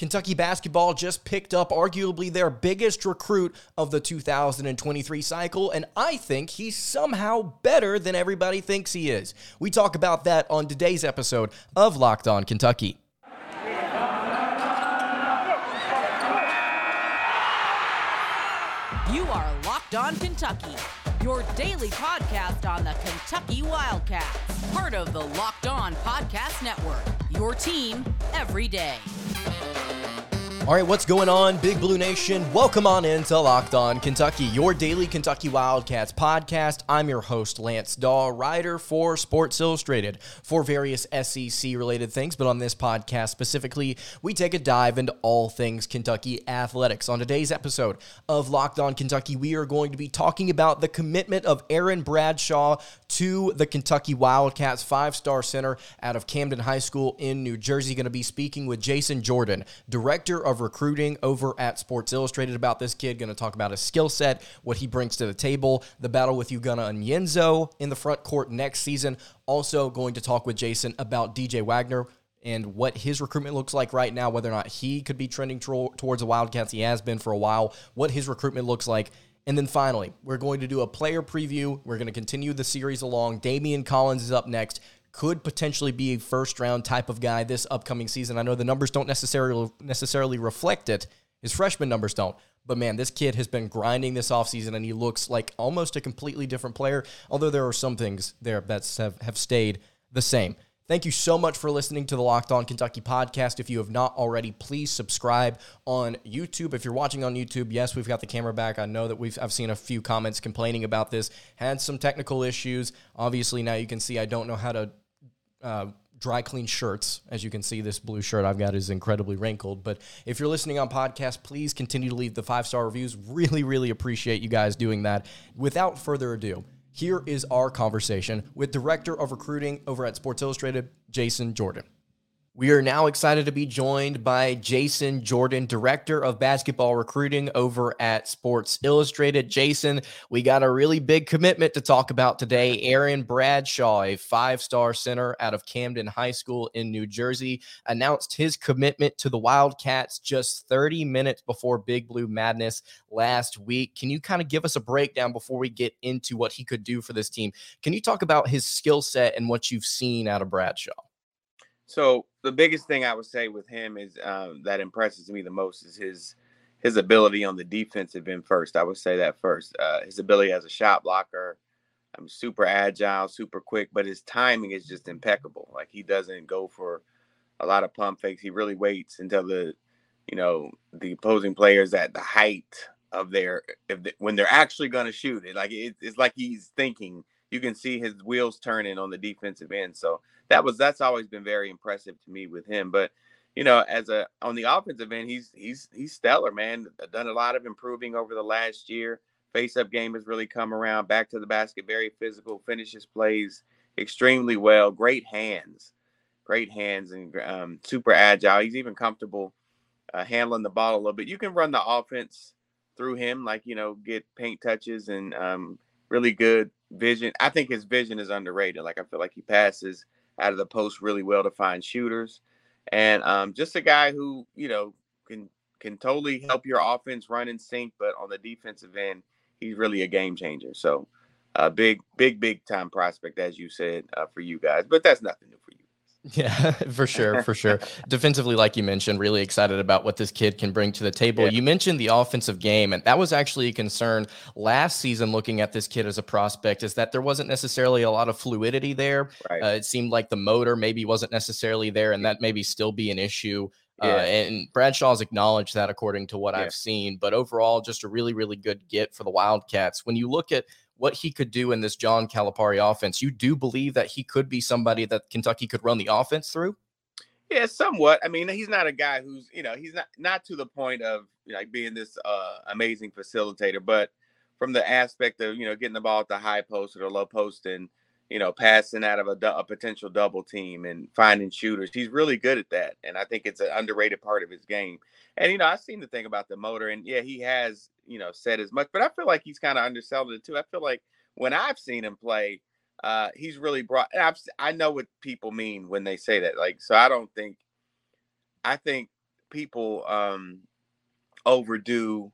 Kentucky basketball just picked up arguably their biggest recruit of the 2023 cycle, and I think he's somehow better than everybody thinks he is. We talk about that on today's episode of Locked On Kentucky. You are Locked On Kentucky, your daily podcast on the Kentucky Wildcats, part of the Locked On Podcast Network, your team every day. All right, what's going on, Big Blue Nation? Welcome on into Locked On Kentucky, your daily Kentucky Wildcats podcast. I'm your host, Lance Dawe, writer for Sports Illustrated for various SEC related things. But on this podcast specifically, we take a dive into all things Kentucky athletics. On today's episode of Locked On Kentucky, we are going to be talking about the commitment of Aaron Bradshaw to the Kentucky Wildcats, five star center out of Camden High School in New Jersey. Going to be speaking with Jason Jordan, director of recruiting over at Sports Illustrated about this kid. Going to talk about his skill set, what he brings to the table, the battle with Ugonna Onyenso in the front court next season. Also, going to talk with Jason about DJ Wagner and what his recruitment looks like right now, whether or not he could be trending tro- towards the Wildcats. He has been for a while. What his recruitment looks like. And then finally, we're going to do a player preview. We're going to continue the series along. Daimion Collins is up next could potentially be a first round type of guy this upcoming season. I know the numbers don't necessarily necessarily reflect it. His freshman numbers don't. But man, this kid has been grinding this offseason and he looks like almost a completely different player, although there are some things there that have, have stayed the same. Thank you so much for listening to the Locked On Kentucky podcast. If you have not already, please subscribe on YouTube. If you're watching on YouTube, yes, we've got the camera back. I know that we've I've seen a few comments complaining about this. Had some technical issues. Obviously, now you can see I don't know how to uh, dry clean shirts. As you can see, this blue shirt I've got is incredibly wrinkled. But if you're listening on podcast, please continue to leave the five star reviews. Really, really appreciate you guys doing that. Without further ado, here is our conversation with Director of Recruiting over at Sports Illustrated, Jason Jordan. We are now excited to be joined by Jason Jordan, Director of Basketball Recruiting over at Sports Illustrated. Jason, we got a really big commitment to talk about today. Aaron Bradshaw, a five star center out of Camden High School in New Jersey, announced his commitment to the Wildcats just 30 minutes before Big Blue Madness last week. Can you kind of give us a breakdown before we get into what he could do for this team? Can you talk about his skill set and what you've seen out of Bradshaw? So the biggest thing I would say with him is um, that impresses me the most is his his ability on the defensive end. First, I would say that first. Uh, his ability as a shot blocker. I'm super agile, super quick, but his timing is just impeccable. Like he doesn't go for a lot of pump fakes. He really waits until the you know the opposing players at the height of their if they, when they're actually going to shoot it. Like it, it's like he's thinking. You can see his wheels turning on the defensive end. So that was that's always been very impressive to me with him. But you know, as a on the offensive end, he's he's he's stellar, man. Done a lot of improving over the last year. Face up game has really come around. Back to the basket, very physical. Finishes plays extremely well. Great hands, great hands, and um, super agile. He's even comfortable uh, handling the ball a little bit. You can run the offense through him, like you know, get paint touches and um, really good vision. I think his vision is underrated. Like I feel like he passes out of the post really well to find shooters, and um, just a guy who you know can can totally help your offense run in sync. But on the defensive end, he's really a game changer. So, a uh, big, big, big time prospect, as you said, uh, for you guys. But that's nothing new for you. Yeah, for sure, for sure. Defensively, like you mentioned, really excited about what this kid can bring to the table. Yeah. You mentioned the offensive game, and that was actually a concern last season looking at this kid as a prospect, is that there wasn't necessarily a lot of fluidity there. Right. Uh, it seemed like the motor maybe wasn't necessarily there, and that maybe still be an issue. Uh, yeah. Uh, and Bradshaw's acknowledged that according to what yeah. I've seen. But overall, just a really, really good get for the Wildcats. When you look at what he could do in this John Calipari offense. You do believe that he could be somebody that Kentucky could run the offense through? Yeah, somewhat. I mean, he's not a guy who's, you know, he's not not to the point of you know, like being this uh, amazing facilitator, but from the aspect of, you know, getting the ball at the high post or the low post and, you know, passing out of a, a potential double team and finding shooters. He's really good at that. And I think it's an underrated part of his game. And, you know, I've seen the thing about the motor, and yeah, he has you know said as much, but I feel like he's kind of undersold it too. I feel like when I've seen him play, uh, he's really brought. I've, I know what people mean when they say that. Like, so I don't think. I think people um, overdo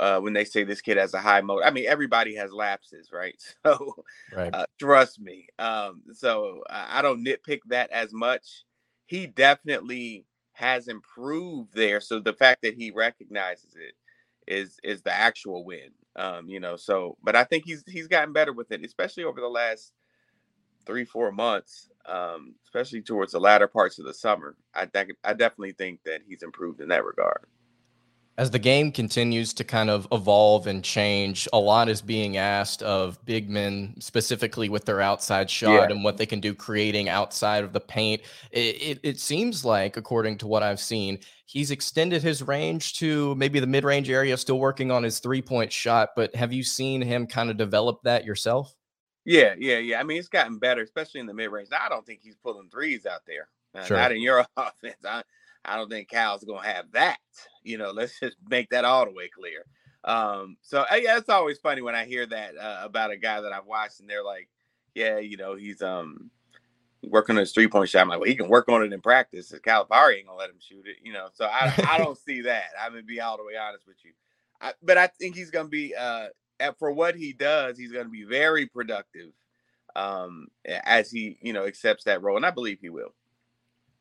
uh, when they say this kid has a high motor. I mean, everybody has lapses, right? So, right. Uh, trust me. Um, so I don't nitpick that as much. He definitely has improved there. So the fact that he recognizes it is is the actual win. Um, you know, so but I think he's he's gotten better with it, especially over the last three, four months, um, especially towards the latter parts of the summer. I think I definitely think that he's improved in that regard as the game continues to kind of evolve and change, a lot is being asked of big men, specifically with their outside shot yeah. and what they can do creating outside of the paint. It, it, it, seems like, according to what I've seen, he's extended his range to maybe the mid range area, still working on his three point shot. But have you seen him kind of develop that yourself? Yeah, yeah, yeah. I mean, it's gotten better, especially in the mid range. I don't think he's pulling threes out there. Uh, sure. Not in your offense. I, I don't think Cal's gonna have that. You know, let's just make that all the way clear. Um, so yeah, it's always funny when I hear that uh, about a guy that I've watched, and they're like, "Yeah, you know, he's um working on his three point shot." I'm like, "Well, he can work on it in practice. Calipari ain't gonna let him shoot it." You know, so I I don't see that. I'm gonna be all the way honest with you, I, but I think he's gonna be uh for what he does, he's gonna be very productive um as he you know accepts that role, and I believe he will.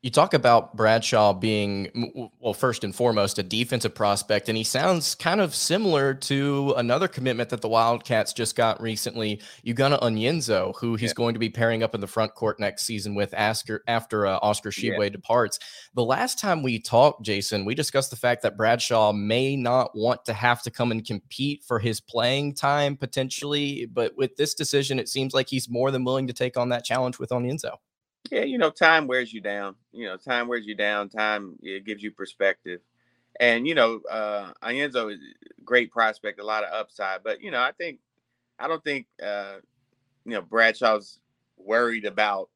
You talk about Bradshaw being, well, first and foremost, a defensive prospect, and he sounds kind of similar to another commitment that the Wildcats just got recently, Ugonna Onyenso, who he's yeah. going to be pairing up in the front court next season with after, after uh, Oscar Tshiebwe yeah. departs. The last time we talked, Jason, we discussed the fact that Bradshaw may not want to have to come and compete for his playing time potentially, but with this decision, it seems like he's more than willing to take on that challenge with Onyenso. Yeah, you know, time wears you down. You know, time wears you down. Time it gives you perspective. And you know, uh Onyenso is a great prospect, a lot of upside. But you know, I think I don't think uh you know Bradshaw's worried about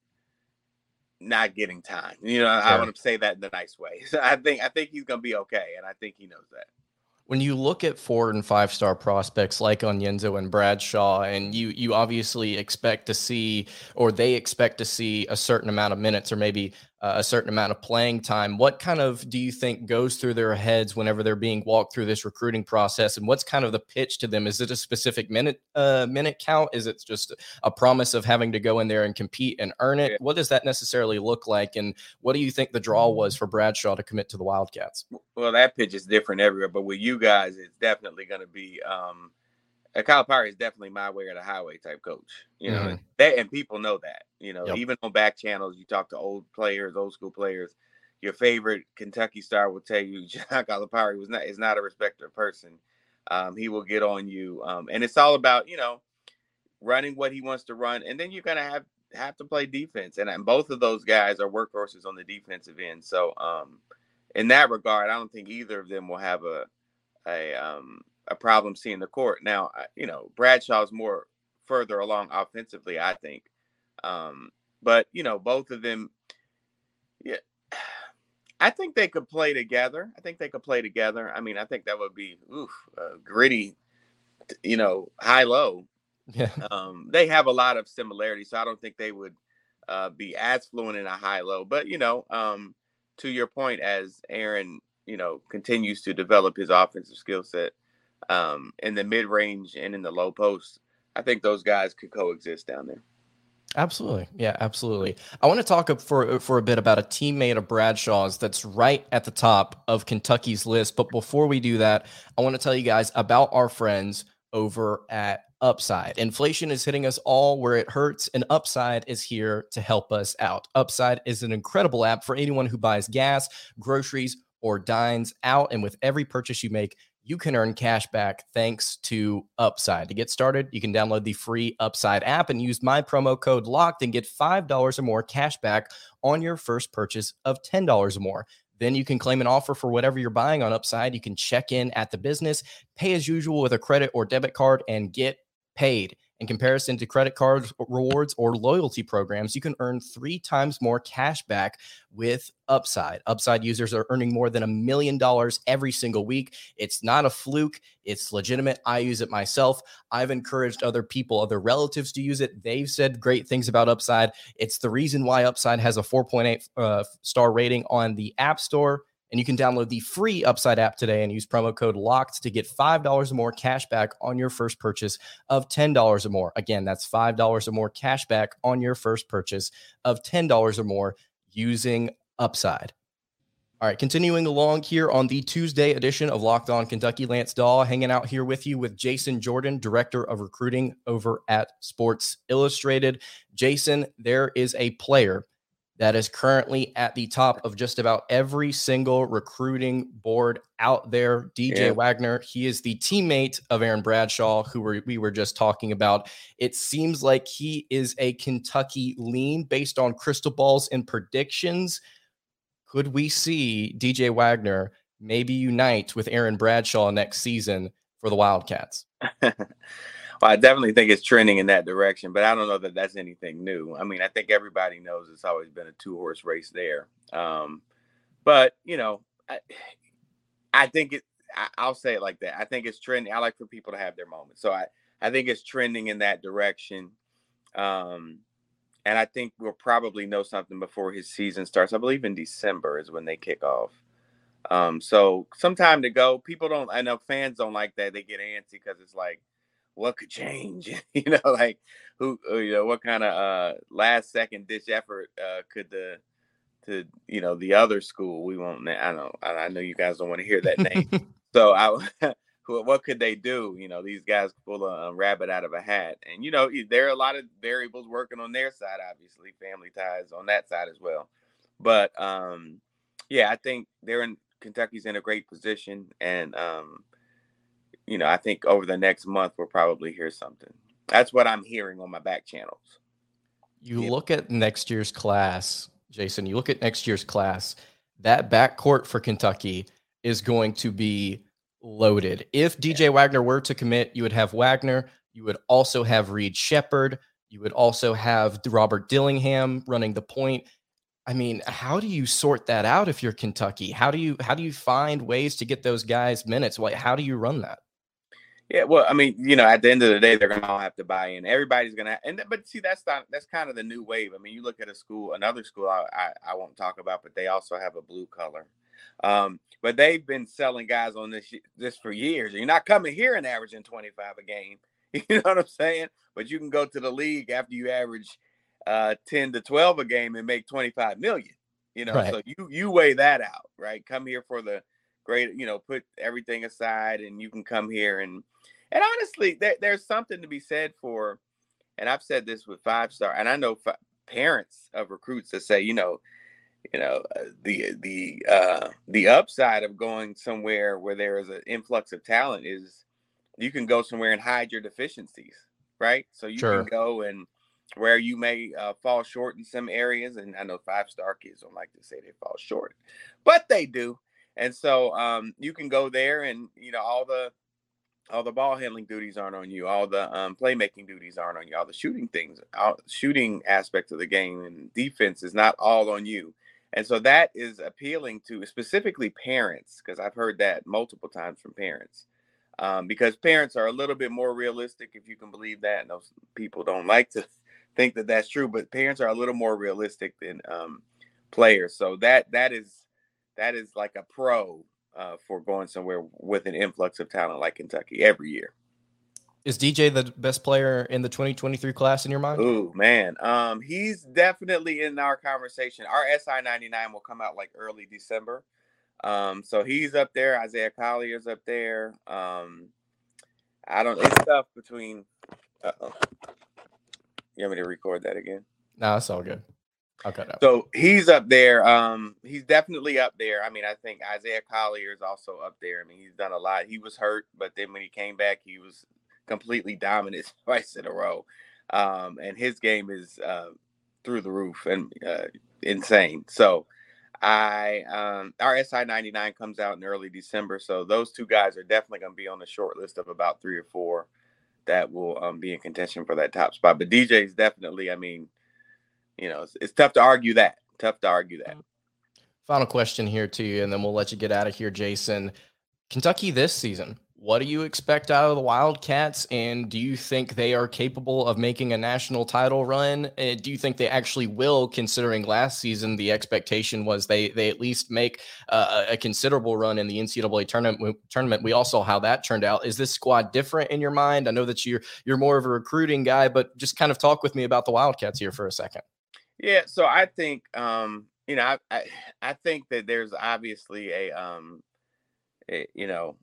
not getting time. You know, sure. I want to say that in the nice way. So I think I think he's gonna be okay, and I think he knows that when you look at four and five star prospects like Onyenso and Bradshaw, and you you obviously expect to see, or they expect to see a certain amount of minutes, or maybe uh, a certain amount of playing time. What kind of do you think goes through their heads whenever they're being walked through this recruiting process? And what's kind of the pitch to them? Is it a specific minute uh, minute count? Is it just a promise of having to go in there and compete and earn it? What does that necessarily look like? And what do you think the draw was for Bradshaw to commit to the Wildcats? Well, that pitch is different everywhere, but with you guys, it's definitely going to be. Um, uh, Calipari is definitely my way or the highway type coach. You know, mm-hmm. that, and people know that. You know, yep. even on back channels, you talk to old players, old school players. Your favorite Kentucky star will tell you John Calipari was not is not a respecter person. Um, he will get on you, um, and it's all about you know running what he wants to run, and then you're gonna have have to play defense, and, and both of those guys are workhorses on the defensive end. So, um, in that regard, I don't think either of them will have a a um, a problem seeing the court. Now, you know, Bradshaw's more further along offensively, I think. Um, but you know, both of them, yeah, I think they could play together. I think they could play together. I mean, I think that would be oof, uh, gritty, you know, high low. Yeah. Um, they have a lot of similarities, so I don't think they would uh, be as fluent in a high low. But you know, um, to your point, as Aaron, you know, continues to develop his offensive skill set, um, in the mid range and in the low post. I think those guys could coexist down there. Absolutely. Yeah, absolutely. I want to talk for for a bit about a teammate of Bradshaw's that's right at the top of Kentucky's list. But before we do that, I want to tell you guys about our friends over at Upside. Inflation is hitting us all where it hurts, and Upside is here to help us out. Upside is an incredible app for anyone who buys gas, groceries, or dines out. And with every purchase you make, you can earn cash back thanks to Upside. To get started, you can download the free Upside app and use my promo code LOCKED and get $5 or more cash back on your first purchase of $10 or more. Then you can claim an offer for whatever you're buying on Upside. You can check in at the business, pay as usual with a credit or debit card, and get paid. In comparison to credit cards, rewards, or loyalty programs, you can earn three times more cash back with Upside. Upside users are earning more than a million dollars every single week. It's not a fluke, it's legitimate. I use it myself. I've encouraged other people, other relatives to use it. They've said great things about Upside. It's the reason why Upside has a 4.8 uh, star rating on the App Store And you can download the free Upside app today and use promo code LOCKED to get $5 or more cash back on your first purchase of $10 or more. Again, that's $5 or more cash back on your first purchase of $10 or more using Upside. All right, continuing along here on the Tuesday edition of Locked On Kentucky, Lance Dawe hanging out here with you with Jason Jordan, Director of Recruiting over at Sports Illustrated. Jason, there is a player that is currently at the top of just about every single recruiting board out there. DJ yeah. Wagner, he is the teammate of Aaron Bradshaw, who we we were just talking about. It seems like he is a Kentucky lean based on crystal balls and predictions could we see DJ Wagner maybe unite with Aaron Bradshaw next season for the Wildcats? well, I definitely think it's trending in that direction, but I don't know that that's anything new. I mean, I think everybody knows it's always been a two horse race there. Um, but you know, I, I think it. I, will say it like that. I think it's trending. I like for people to have their moments, so I I think it's trending in that direction. Um, and I think we'll probably know something before his season starts. I believe in December is when they kick off. Um, so some time to go. People don't. I know fans don't like that. They get antsy because it's like, what could change? you know, like who, uh, you know, what kind of uh, last second ditch effort uh, could the to you know the other school? We won't. I don't. I know you guys don't want to hear that name. so I what could they do? You know, these guys pull a, a, rabbit out of a hat, and you know there are a lot of variables working on their side. Obviously, family ties on that side as well. But um, yeah, I think they're in Kentucky's in a great position, and um, you know, I think over the next month we'll probably hear something. That's what I'm hearing on my back channels. You yeah. look at next year's class, Jason. You look at next year's class. That backcourt for Kentucky is going to be loaded. If DJ Wagner were to commit, you would have Wagner. You would also have Reed Sheppard. You would also have Robert Dillingham running the point. I mean, how do you sort that out if you're Kentucky? How do you how do you find ways to get those guys minutes? Like, how do you run that? Yeah, well, I mean, you know, at the end of the day, they're gonna all have to buy in. Everybody's gonna, and but see, that's not that's kind of the new wave. I mean, you look at a school, another school I, I, I won't talk about, but they also have a blue color. Um, but they've been selling guys on this this for years. You're not coming here and averaging 25 a game. You know what I'm saying? But you can go to the league after you average uh, 10 to 12 a game and make 25 million. You know, right. so you you weigh that out, right? Come here for the great, you know, put everything aside, and you can come here and and honestly, there, there's something to be said for, and I've said this with five star, and I know f- parents of recruits that say, you know, you know uh, the the uh the upside of going somewhere where there is an influx of talent is you can go somewhere and hide your deficiencies right so you sure. can go and where you may uh, fall short in some areas and i know five star kids don't like to say they fall short but they do and so um you can go there and you know all the all the ball handling duties aren't on you all the um, playmaking duties aren't on you all the shooting things all shooting aspects of the game and defense is not all on you and so that is appealing to specifically parents, because I've heard that multiple times from parents. Um, because parents are a little bit more realistic, if you can believe that. And those people don't like to think that that's true, but parents are a little more realistic than um, players. So that that is that is like a pro uh, for going somewhere with an influx of talent like Kentucky every year. Is DJ the best player in the 2023 class in your mind? Oh man, um, he's definitely in our conversation. Our SI 99 will come out like early December, um, so he's up there. Isaiah Collier's up there. Um, I don't. It's tough between. Uh-oh. You want me to record that again? No, it's all good. Okay. So he's up there. Um, he's definitely up there. I mean, I think Isaiah Collier is also up there. I mean, he's done a lot. He was hurt, but then when he came back, he was completely dominant twice in a row. Um, and his game is uh, through the roof and uh, insane. So I um, our SI 99 comes out in early December. So those two guys are definitely going to be on the short list of about three or four that will um, be in contention for that top spot. But DJ is definitely, I mean, you know, it's, it's tough to argue that. Tough to argue that. Final question here to you, and then we'll let you get out of here, Jason. Kentucky this season what do you expect out of the Wildcats? And do you think they are capable of making a national title run? And do you think they actually will, considering last season the expectation was they they at least make uh, a considerable run in the NCAA tournament? Tournament. We all saw how that turned out. Is this squad different in your mind? I know that you're you're more of a recruiting guy, but just kind of talk with me about the Wildcats here for a second. Yeah, so I think um, you know I, I I think that there's obviously a um, a, you know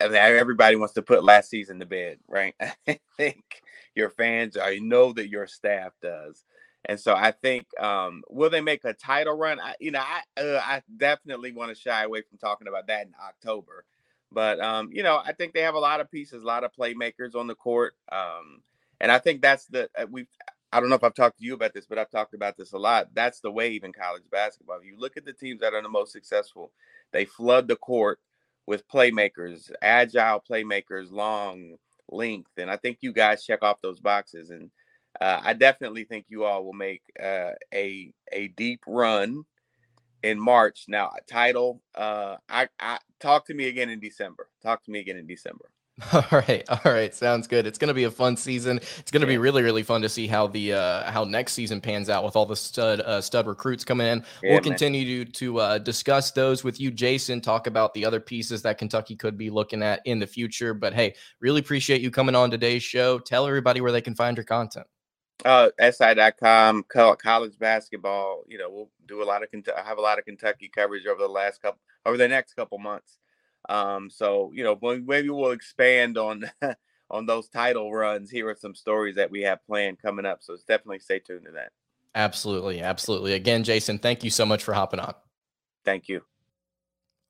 everybody wants to put last season to bed, right? I think your fans, I know that your staff does. And so I think, um, will they make a title run? I, you know, I uh, I definitely want to shy away from talking about that in October. But um, you know, I think they have a lot of pieces, a lot of playmakers on the court, um, and I think that's the we. I don't know if I've talked to you about this, but I've talked about this a lot. That's the wave in college basketball. If you look at the teams that are the most successful, they flood the court with playmakers, agile playmakers, long length, and I think you guys check off those boxes. And uh, I definitely think you all will make uh, a a deep run in March. Now, title, uh, I, I talk to me again in December. Talk to me again in December. All right, all right, sounds good. It's going to be a fun season. It's going to be really, really fun to see how the uh, how next season pans out with all the stud uh, stud recruits coming in. Yeah, we'll man. continue to to uh, discuss those with you, Jason. Talk about the other pieces that Kentucky could be looking at in the future. But hey, really appreciate you coming on today's show. Tell everybody where they can find your content. Uh, SI.com, college basketball. You know, we'll do a lot of. I have a lot of Kentucky coverage over the last couple, over the next couple months. Um, so you know, maybe we'll expand on on those title runs. Here are some stories that we have planned coming up. So definitely stay tuned to that. Absolutely, absolutely. Again, Jason, thank you so much for hopping on. Thank you.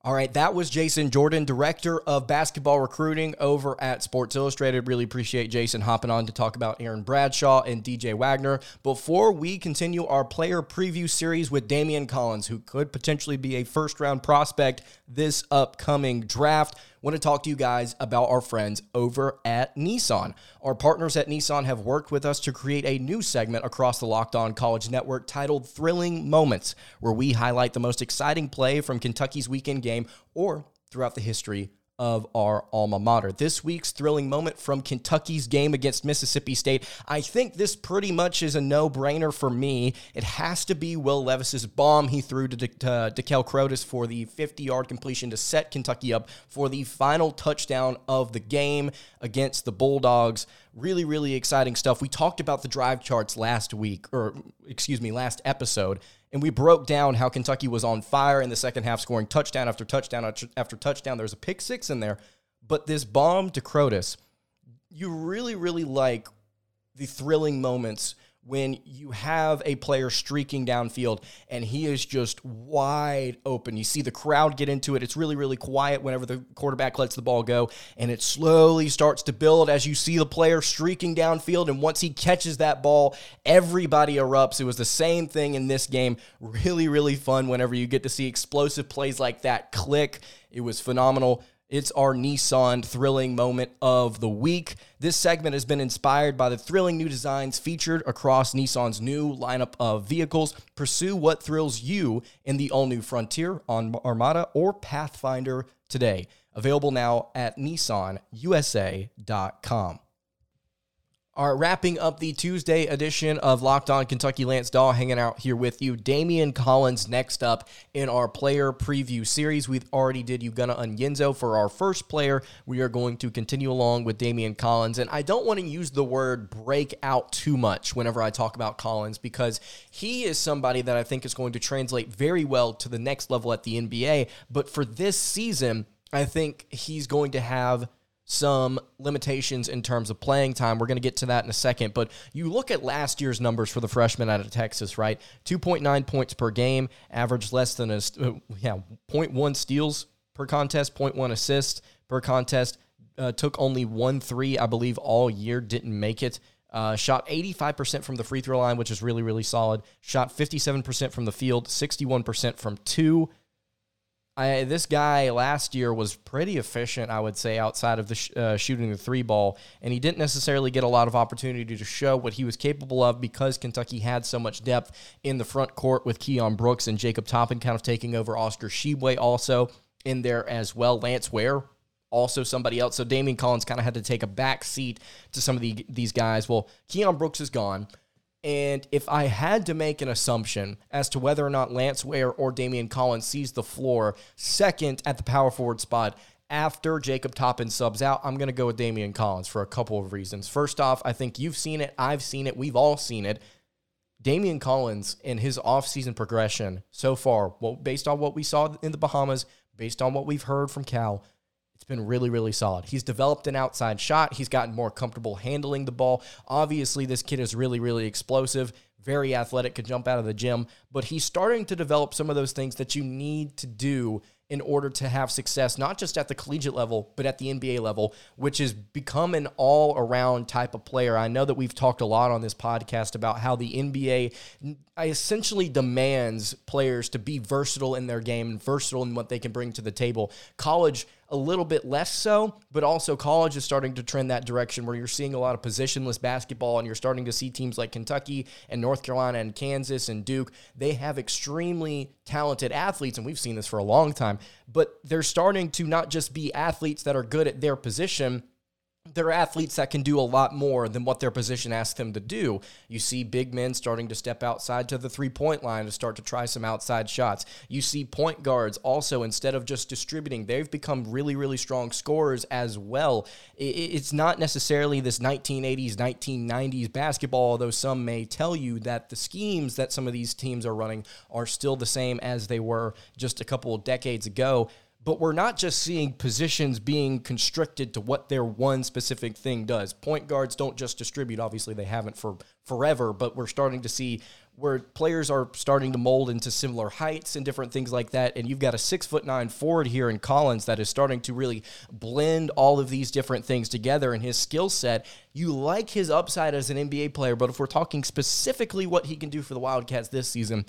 All right, that was Jason Jordan, director of basketball recruiting over at Sports Illustrated. Really appreciate Jason hopping on to talk about Aaron Bradshaw and DJ Wagner. Before we continue our player preview series with Daimion Collins, who could potentially be a first round prospect this upcoming draft, want to talk to you guys about our friends over at Nissan. Our partners at Nissan have worked with us to create a new segment across the Locked On College Network titled Thrilling Moments, where we highlight the most exciting play from Kentucky's weekend game or throughout the history of our alma mater. This week's thrilling moment from Kentucky's game against Mississippi State. I think this pretty much is a no brainer for me. It has to be Will Levis's bomb he threw to, De- to Dekel for the 50 yard completion to set Kentucky up for the final touchdown of the game against the Bulldogs. Really, really exciting stuff. We talked about the drive charts last week, or excuse me, last episode and we broke down how Kentucky was on fire in the second half, scoring touchdown after touchdown after touchdown. There was a pick six in there, but this bomb to Crowdus, you really, really like the thrilling moments when you have a player streaking downfield and he is just wide open. You see the crowd get into it. It's really, really quiet whenever the quarterback lets the ball go, and it slowly starts to build as you see the player streaking downfield. And once he catches that ball, everybody erupts. It was the same thing in this game. Really, really fun whenever you get to see explosive plays like that click. It was phenomenal. It's our Nissan thrilling moment of the week. This segment has been inspired by the thrilling new designs featured across Nissan's new lineup of vehicles. Pursue what thrills you in the all new Frontier on Armada or Pathfinder today. Available now at nissanusa.com. Right, wrapping up the Tuesday edition of Locked On Kentucky Lance Dawe hanging out here with you. Daimion Collins next up in our player preview series. We've already did Ugonna Onyenso for our first player. We are going to continue along with Daimion Collins. And I don't want to use the word breakout too much whenever I talk about Collins because he is somebody that I think is going to translate very well to the next level at the NBA. But for this season, I think he's going to have some limitations in terms of playing time. We're going to get to that in a second. But you look at last year's numbers for the freshman out of Texas, right? 2.9 points per game, averaged less than a, uh, yeah, 0.1 steals per contest, 0.1 assists per contest. Uh, took only one three, I believe, all year, didn't make it. Uh, shot 85% from the free throw line, which is really, really solid. Shot 57% from the field, 61% from two. I, this guy last year was pretty efficient, I would say, outside of the sh- uh, shooting the three ball, and he didn't necessarily get a lot of opportunity to show what he was capable of because Kentucky had so much depth in the front court with Keion Brooks and Jacob Toppin kind of taking over. Oscar Tshiebwe also in there as well. Lance Ware also somebody else. So Daimion Collins kind of had to take a back seat to some of the, these guys. Well, Keion Brooks is gone. And if I had to make an assumption as to whether or not Lance Ware or Daimion Collins sees the floor second at the power forward spot after Jacob Toppin subs out, I'm going to go with Daimion Collins for a couple of reasons. First off, I think you've seen it, I've seen it, we've all seen it. Daimion Collins in his offseason progression so far, well, based on what we saw in the Bahamas, based on what we've heard from Cal, been really, really solid. He's developed an outside shot. He's gotten more comfortable handling the ball. Obviously, this kid is really, really explosive, very athletic, could jump out of the gym, but he's starting to develop some of those things that you need to do in order to have success, not just at the collegiate level, but at the NBA level, which has become an all around type of player. I know that we've talked a lot on this podcast about how the NBA essentially demands players to be versatile in their game and versatile in what they can bring to the table. College, a little bit less so, but also college is starting to trend that direction where you're seeing a lot of positionless basketball and you're starting to see teams like Kentucky and North Carolina and Kansas and Duke. They have extremely talented athletes, and we've seen this for a long time, but they're starting to not just be athletes that are good at their position they're athletes that can do a lot more than what their position asks them to do. You see big men starting to step outside to the three point line to start to try some outside shots. You see point guards also, instead of just distributing, they've become really, really strong scorers as well. It's not necessarily this 1980s, 1990s basketball, although some may tell you that the schemes that some of these teams are running are still the same as they were just a couple of decades ago but we're not just seeing positions being constricted to what their one specific thing does. Point guards don't just distribute, obviously, they haven't for forever, but we're starting to see where players are starting to mold into similar heights and different things like that. And you've got a six foot nine forward here in Collins that is starting to really blend all of these different things together in his skill set. You like his upside as an NBA player, but if we're talking specifically what he can do for the Wildcats this season,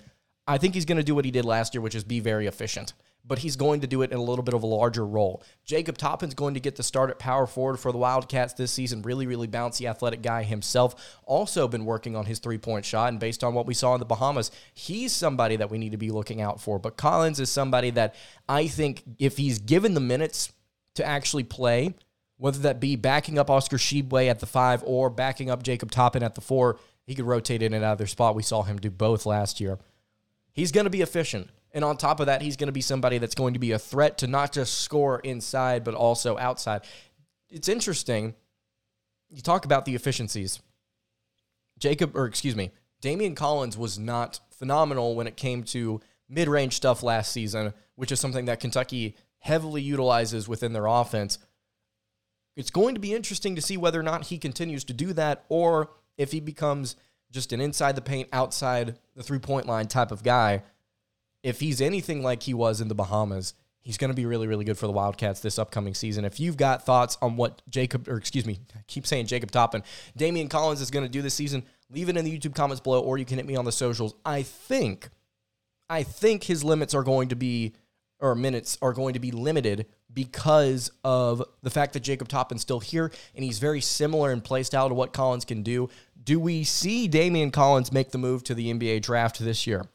I think he's going to do what he did last year, which is be very efficient but he's going to do it in a little bit of a larger role. Jacob Toppin's going to get the start at power forward for the Wildcats this season. Really, really bouncy, athletic guy himself. Also been working on his three point shot, and based on what we saw in the Bahamas, he's somebody that we need to be looking out for. But Collins is somebody that I think if he's given the minutes to actually play, whether that be backing up Oscar Tshiebwe at the five or backing up Jacob Toppin at the four, he could rotate in and out of their spot. We saw him do both last year. He's going to be efficient. And on top of that, he's going to be somebody that's going to be a threat to not just score inside, but also outside. It's interesting. You talk about the efficiencies. Jacob, or excuse me, Daimion Collins was not phenomenal when it came to mid range stuff last season, which is something that Kentucky heavily utilizes within their offense. It's going to be interesting to see whether or not he continues to do that or if he becomes just an inside the paint, outside the three point line type of guy if he's anything like he was in the Bahamas, he's going to be really, really good for the Wildcats this upcoming season. If you've got thoughts on what Jacob, or excuse me, I keep saying Jacob Toppin, Daimion Collins is going to do this season, leave it in the YouTube comments below, or you can hit me on the socials. I think, I think his limits are going to be, or minutes are going to be limited because of the fact that Jacob Toppin's still here and he's very similar in play style to what Collins can do. Do we see Daimion Collins make the move to the NBA draft this year?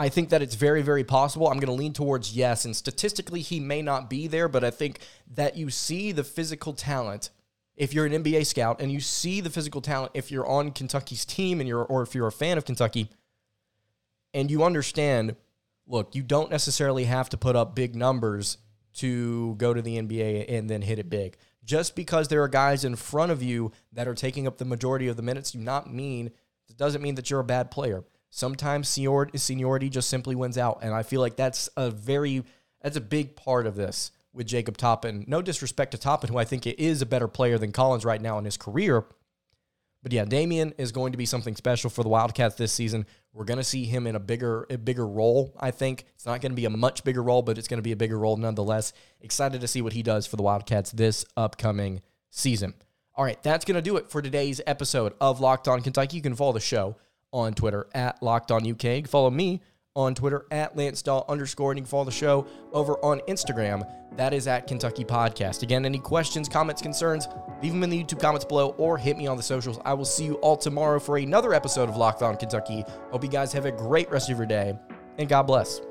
I think that it's very, very possible. I'm going to lean towards yes. And statistically, he may not be there, but I think that you see the physical talent if you're an NBA scout and you see the physical talent if you're on Kentucky's team and you're or if you're a fan of Kentucky and you understand, look, you don't necessarily have to put up big numbers to go to the NBA and then hit it big. Just because there are guys in front of you that are taking up the majority of the minutes, do not mean it doesn't mean that you're a bad player. Sometimes seniority just simply wins out, and I feel like that's a very that's a big part of this with Jacob Toppin. No disrespect to Toppin, who I think is a better player than Collins right now in his career. But yeah, Daimion is going to be something special for the Wildcats this season. We're going to see him in a bigger a bigger role, I think. It's not going to be a much bigger role, but it's going to be a bigger role nonetheless. Excited to see what he does for the Wildcats this upcoming season. All right, that's going to do it for today's episode of Locked On Kentucky. You can follow the show on Twitter at Locked On UK. Follow me on Twitter at Lance Dawe underscore, and you can follow the show over on Instagram. That is at Kentucky Podcast. Again, any questions, comments, concerns, leave them in the YouTube comments below or hit me on the socials. I will see you all tomorrow for another episode of Locked On Kentucky. Hope you guys have a great rest of your day, and God bless.